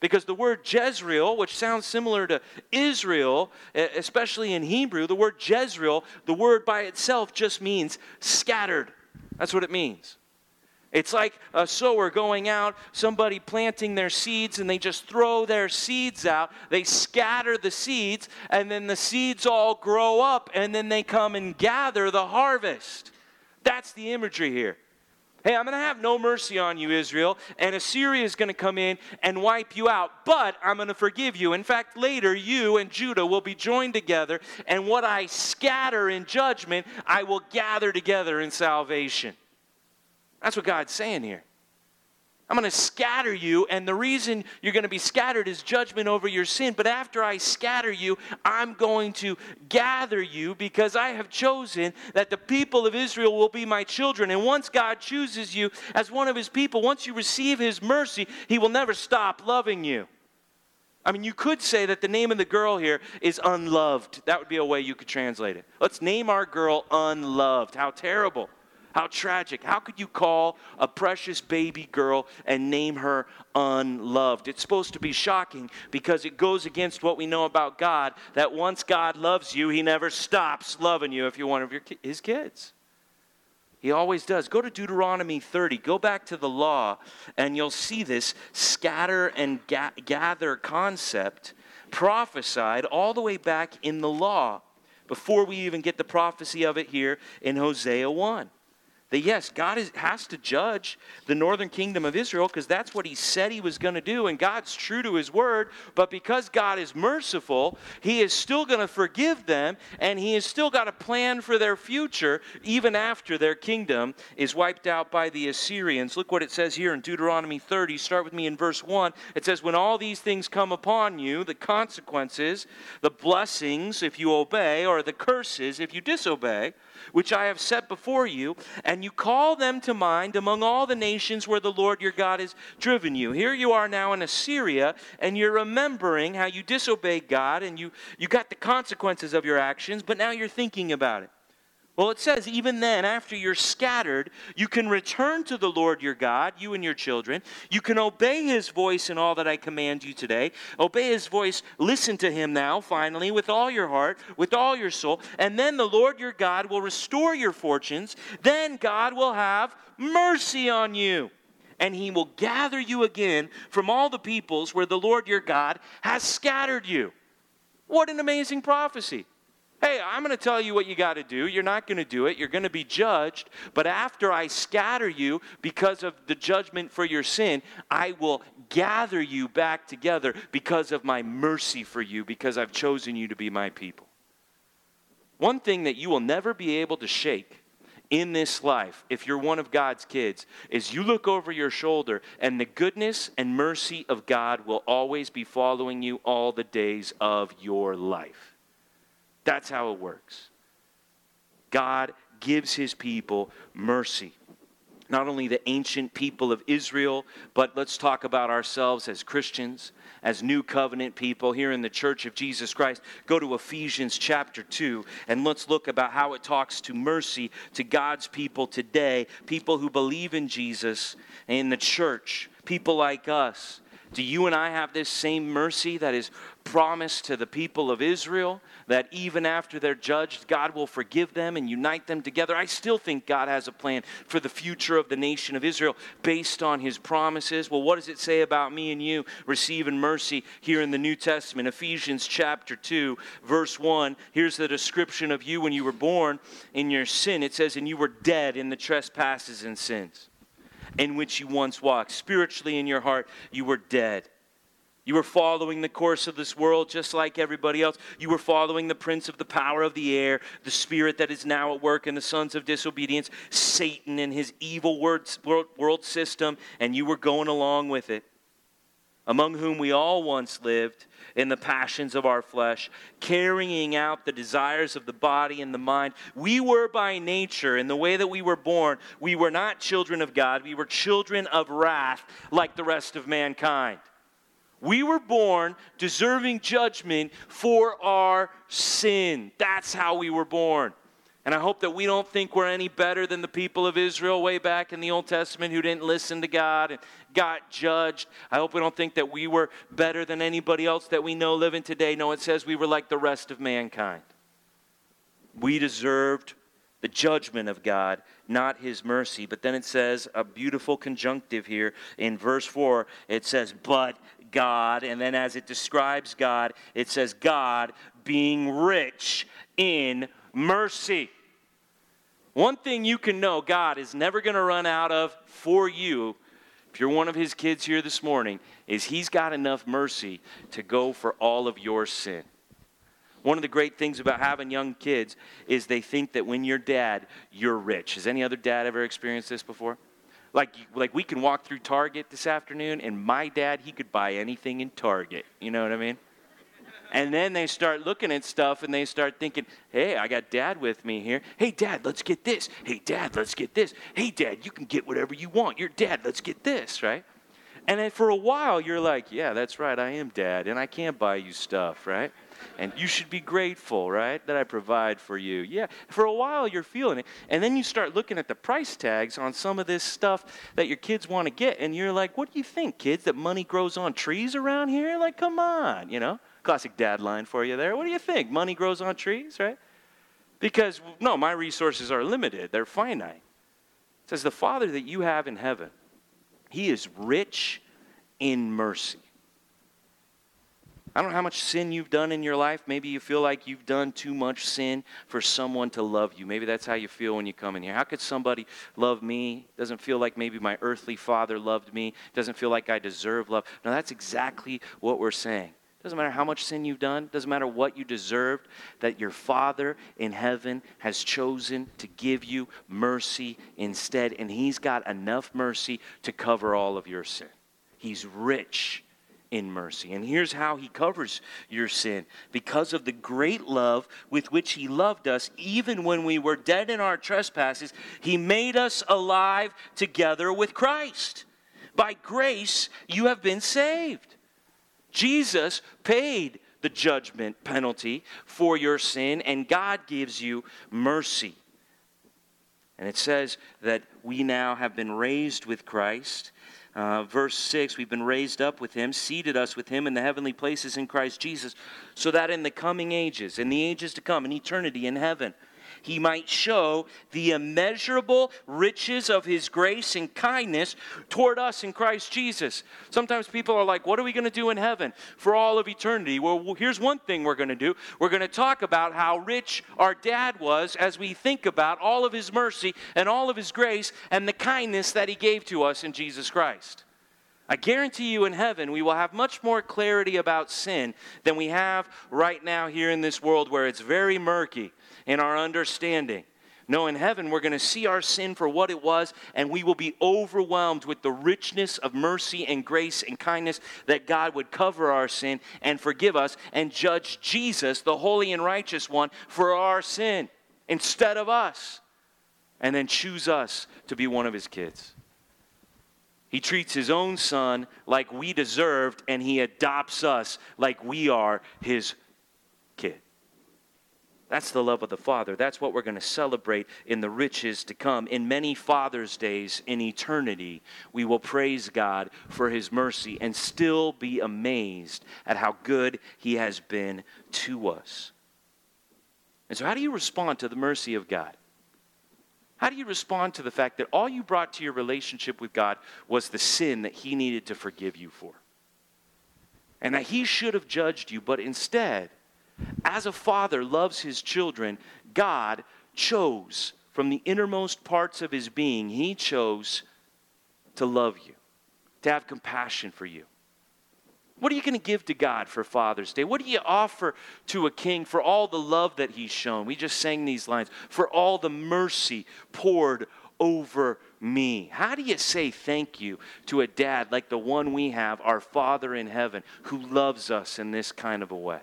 Because the word Jezreel, which sounds similar to Israel, especially in Hebrew, the word Jezreel, the word by itself just means scattered. That's what it means. It's like a sower going out, somebody planting their seeds, and they just throw their seeds out. They scatter the seeds, and then the seeds all grow up, and then they come and gather the harvest. That's the imagery here. Hey, I'm going to have no mercy on you, Israel, and Assyria is going to come in and wipe you out, but I'm going to forgive you. In fact, later, you and Judah will be joined together, and what I scatter in judgment, I will gather together in salvation. That's what God's saying here. I'm going to scatter you, and the reason you're going to be scattered is judgment over your sin. But after I scatter you, I'm going to gather you because I have chosen that the people of Israel will be my children. And once God chooses you as one of his people, once you receive his mercy, he will never stop loving you. I mean, you could say that the name of the girl here is unloved. That would be a way you could translate it. Let's name our girl unloved. How terrible. How tragic. How could you call a precious baby girl and name her unloved? It's supposed to be shocking because it goes against what we know about God that once God loves you, he never stops loving you if you're one of your, his kids. He always does. Go to Deuteronomy 30. Go back to the law, and you'll see this scatter and ga- gather concept prophesied all the way back in the law before we even get the prophecy of it here in Hosea 1 that yes, God is, has to judge the northern kingdom of Israel because that's what he said he was going to do, and God's true to his word. But because God is merciful, he is still going to forgive them, and he has still got a plan for their future even after their kingdom is wiped out by the Assyrians. Look what it says here in Deuteronomy 30. Start with me in verse 1. It says, When all these things come upon you, the consequences, the blessings if you obey, or the curses if you disobey, which I have set before you, and you call them to mind among all the nations where the Lord your God has driven you. Here you are now in Assyria, and you're remembering how you disobeyed God, and you, you got the consequences of your actions, but now you're thinking about it. Well, it says, even then, after you're scattered, you can return to the Lord your God, you and your children. You can obey his voice in all that I command you today. Obey his voice. Listen to him now, finally, with all your heart, with all your soul. And then the Lord your God will restore your fortunes. Then God will have mercy on you. And he will gather you again from all the peoples where the Lord your God has scattered you. What an amazing prophecy. Hey, I'm going to tell you what you got to do. You're not going to do it. You're going to be judged. But after I scatter you because of the judgment for your sin, I will gather you back together because of my mercy for you, because I've chosen you to be my people. One thing that you will never be able to shake in this life, if you're one of God's kids, is you look over your shoulder and the goodness and mercy of God will always be following you all the days of your life. That's how it works. God gives his people mercy. Not only the ancient people of Israel, but let's talk about ourselves as Christians, as new covenant people here in the church of Jesus Christ. Go to Ephesians chapter 2 and let's look about how it talks to mercy to God's people today, people who believe in Jesus in the church, people like us. Do you and I have this same mercy that is promised to the people of Israel? That even after they're judged, God will forgive them and unite them together. I still think God has a plan for the future of the nation of Israel based on his promises. Well, what does it say about me and you receiving mercy here in the New Testament? Ephesians chapter 2, verse 1. Here's the description of you when you were born in your sin. It says, And you were dead in the trespasses and sins in which you once walked. Spiritually, in your heart, you were dead. You were following the course of this world just like everybody else. You were following the prince of the power of the air, the spirit that is now at work in the sons of disobedience, Satan and his evil world, system, and you were going along with it. Among whom we all once lived in the passions of our flesh, carrying out the desires of the body and the mind. We were by nature, in the way that we were born, we were not children of God, we were children of wrath like the rest of mankind. We were born deserving judgment for our sin. That's how we were born. And I hope that we don't think we're any better than the people of Israel way back in the Old Testament who didn't listen to God and got judged. I hope we don't think that we were better than anybody else that we know living today. No, it says we were like the rest of mankind. We deserved the judgment of God, not his mercy. But then it says a beautiful conjunctive here in verse 4. It says, but God. And then as it describes God, it says, God being rich in mercy. One thing you can know God is never going to run out of for you, if you're one of his kids here this morning, is he's got enough mercy to go for all of your sin. One of the great things about having young kids is they think that when you're dad, you're rich. Has any other dad ever experienced this before? Like, like we can walk through Target this afternoon, and my dad, he could buy anything in Target. You know what I mean? And then they start looking at stuff and they start thinking, hey, I got dad with me here. Hey, dad, let's get this. Hey, dad, let's get this. Hey, dad, you can get whatever you want. You're dad, let's get this, right? And then for a while, you're like, yeah, that's right, I am dad, and I can't buy you stuff, right? And you should be grateful, right, that I provide for you. Yeah, for a while you're feeling it. And then you start looking at the price tags on some of this stuff that your kids want to get. And you're like, what do you think, kids, that money grows on trees around here? Like, come on, you know? Classic dad line for you there. What do you think? Money grows on trees, right? Because, no, my resources are limited, they're finite. It says, the Father that you have in heaven, he is rich in mercy. I don't know how much sin you've done in your life. Maybe you feel like you've done too much sin for someone to love you. Maybe that's how you feel when you come in here. How could somebody love me? Doesn't feel like maybe my earthly father loved me. Doesn't feel like I deserve love. No, that's exactly what we're saying. Doesn't matter how much sin you've done, doesn't matter what you deserved, that your Father in heaven has chosen to give you mercy instead. And He's got enough mercy to cover all of your sin. He's rich in mercy. And here's how he covers your sin because of the great love with which he loved us, even when we were dead in our trespasses, he made us alive together with Christ. By grace, you have been saved. Jesus paid the judgment penalty for your sin, and God gives you mercy. And it says that we now have been raised with Christ uh, verse 6 We've been raised up with him, seated us with him in the heavenly places in Christ Jesus, so that in the coming ages, in the ages to come, in eternity in heaven, he might show the immeasurable riches of his grace and kindness toward us in Christ Jesus. Sometimes people are like, What are we going to do in heaven for all of eternity? Well, here's one thing we're going to do we're going to talk about how rich our dad was as we think about all of his mercy and all of his grace and the kindness that he gave to us in Jesus Christ. I guarantee you in heaven we will have much more clarity about sin than we have right now here in this world where it's very murky in our understanding. No, in heaven, we're going to see our sin for what it was, and we will be overwhelmed with the richness of mercy and grace and kindness that God would cover our sin and forgive us and judge Jesus, the holy and righteous one, for our sin instead of us, and then choose us to be one of his kids. He treats his own son like we deserved, and he adopts us like we are his. That's the love of the Father. That's what we're going to celebrate in the riches to come. In many Father's Days in eternity, we will praise God for His mercy and still be amazed at how good He has been to us. And so, how do you respond to the mercy of God? How do you respond to the fact that all you brought to your relationship with God was the sin that He needed to forgive you for? And that He should have judged you, but instead, as a father loves his children, God chose from the innermost parts of his being, he chose to love you, to have compassion for you. What are you going to give to God for Father's Day? What do you offer to a king for all the love that he's shown? We just sang these lines for all the mercy poured over me. How do you say thank you to a dad like the one we have, our Father in heaven, who loves us in this kind of a way?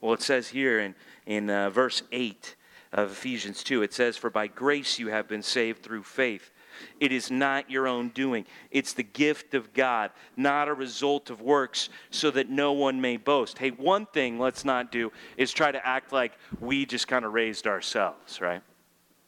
Well, it says here in, in uh, verse 8 of Ephesians 2, it says, For by grace you have been saved through faith. It is not your own doing. It's the gift of God, not a result of works, so that no one may boast. Hey, one thing let's not do is try to act like we just kind of raised ourselves, right?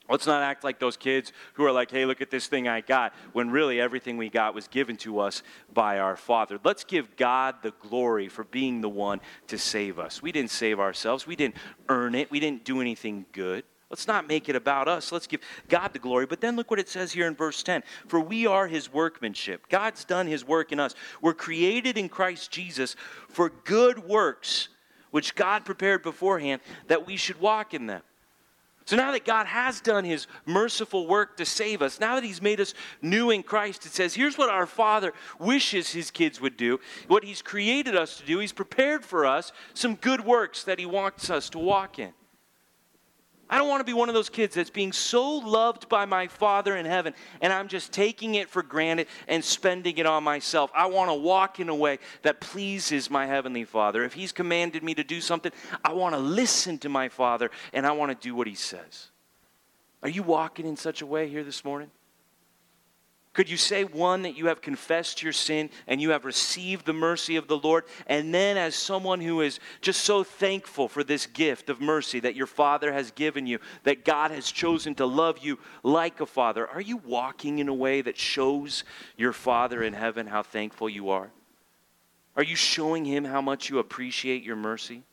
Let's not act like those kids who are like, hey, look at this thing I got, when really everything we got was given to us by our Father. Let's give God the glory for being the one to save us. We didn't save ourselves, we didn't earn it, we didn't do anything good. Let's not make it about us. Let's give God the glory. But then look what it says here in verse 10 For we are his workmanship. God's done his work in us. We're created in Christ Jesus for good works, which God prepared beforehand that we should walk in them. So now that God has done his merciful work to save us, now that he's made us new in Christ, it says, here's what our Father wishes his kids would do, what he's created us to do. He's prepared for us some good works that he wants us to walk in. I don't want to be one of those kids that's being so loved by my Father in heaven and I'm just taking it for granted and spending it on myself. I want to walk in a way that pleases my Heavenly Father. If He's commanded me to do something, I want to listen to my Father and I want to do what He says. Are you walking in such a way here this morning? Could you say, one, that you have confessed your sin and you have received the mercy of the Lord? And then, as someone who is just so thankful for this gift of mercy that your Father has given you, that God has chosen to love you like a Father, are you walking in a way that shows your Father in heaven how thankful you are? Are you showing Him how much you appreciate your mercy?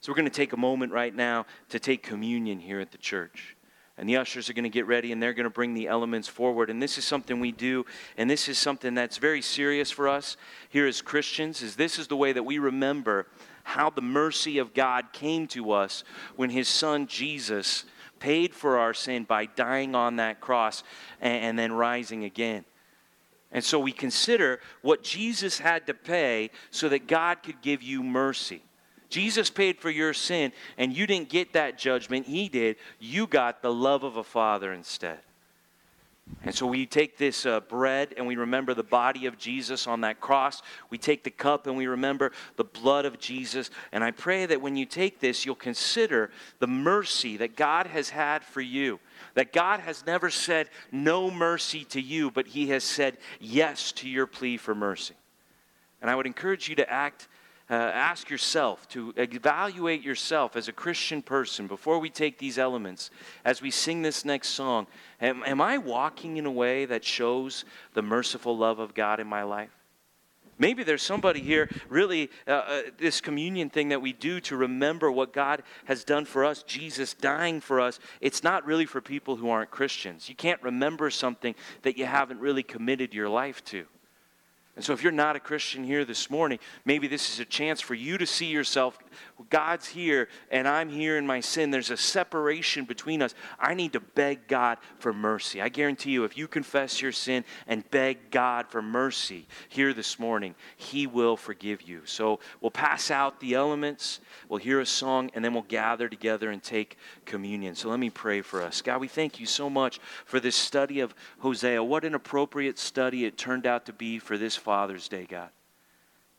So, we're going to take a moment right now to take communion here at the church and the ushers are going to get ready and they're going to bring the elements forward. And this is something we do and this is something that's very serious for us here as christians is this is the way that we remember how the mercy of god came to us when his son jesus paid for our sin by dying on that cross and, and then rising again. And so we consider what jesus had to pay so that god could give you mercy Jesus paid for your sin, and you didn't get that judgment. He did. You got the love of a father instead. And so we take this uh, bread and we remember the body of Jesus on that cross. We take the cup and we remember the blood of Jesus. And I pray that when you take this, you'll consider the mercy that God has had for you. That God has never said no mercy to you, but He has said yes to your plea for mercy. And I would encourage you to act uh, ask yourself, to evaluate yourself as a Christian person before we take these elements, as we sing this next song. Am, am I walking in a way that shows the merciful love of God in my life? Maybe there's somebody here, really, uh, uh, this communion thing that we do to remember what God has done for us, Jesus dying for us, it's not really for people who aren't Christians. You can't remember something that you haven't really committed your life to. And so, if you're not a Christian here this morning, maybe this is a chance for you to see yourself God's here and I'm here in my sin. There's a separation between us. I need to beg God for mercy. I guarantee you, if you confess your sin and beg God for mercy here this morning, He will forgive you. So, we'll pass out the elements, we'll hear a song, and then we'll gather together and take communion. So, let me pray for us. God, we thank you so much for this study of Hosea. What an appropriate study it turned out to be for this Father's Day, God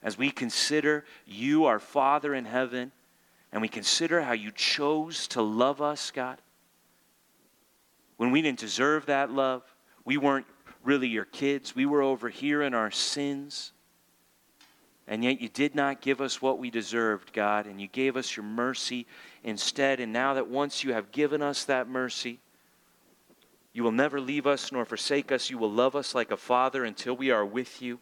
as we consider you, our Father in heaven, and we consider how you chose to love us, God, when we didn't deserve that love, we weren't really your kids, we were over here in our sins. And yet you did not give us what we deserved, God, and you gave us your mercy instead. And now that once you have given us that mercy, you will never leave us nor forsake us. You will love us like a father until we are with you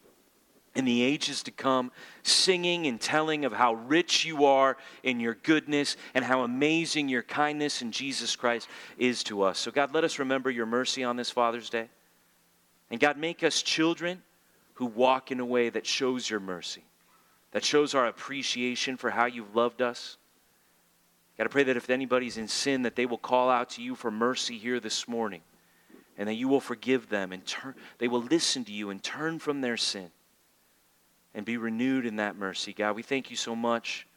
in the ages to come, singing and telling of how rich you are in your goodness and how amazing your kindness in Jesus Christ is to us. So, God, let us remember your mercy on this Father's Day. And, God, make us children who walk in a way that shows your mercy, that shows our appreciation for how you've loved us. God, I pray that if anybody's in sin, that they will call out to you for mercy here this morning and that you will forgive them and turn, they will listen to you and turn from their sin and be renewed in that mercy. God, we thank you so much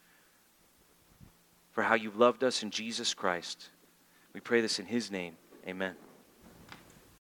for how you've loved us in Jesus Christ. We pray this in his name. Amen.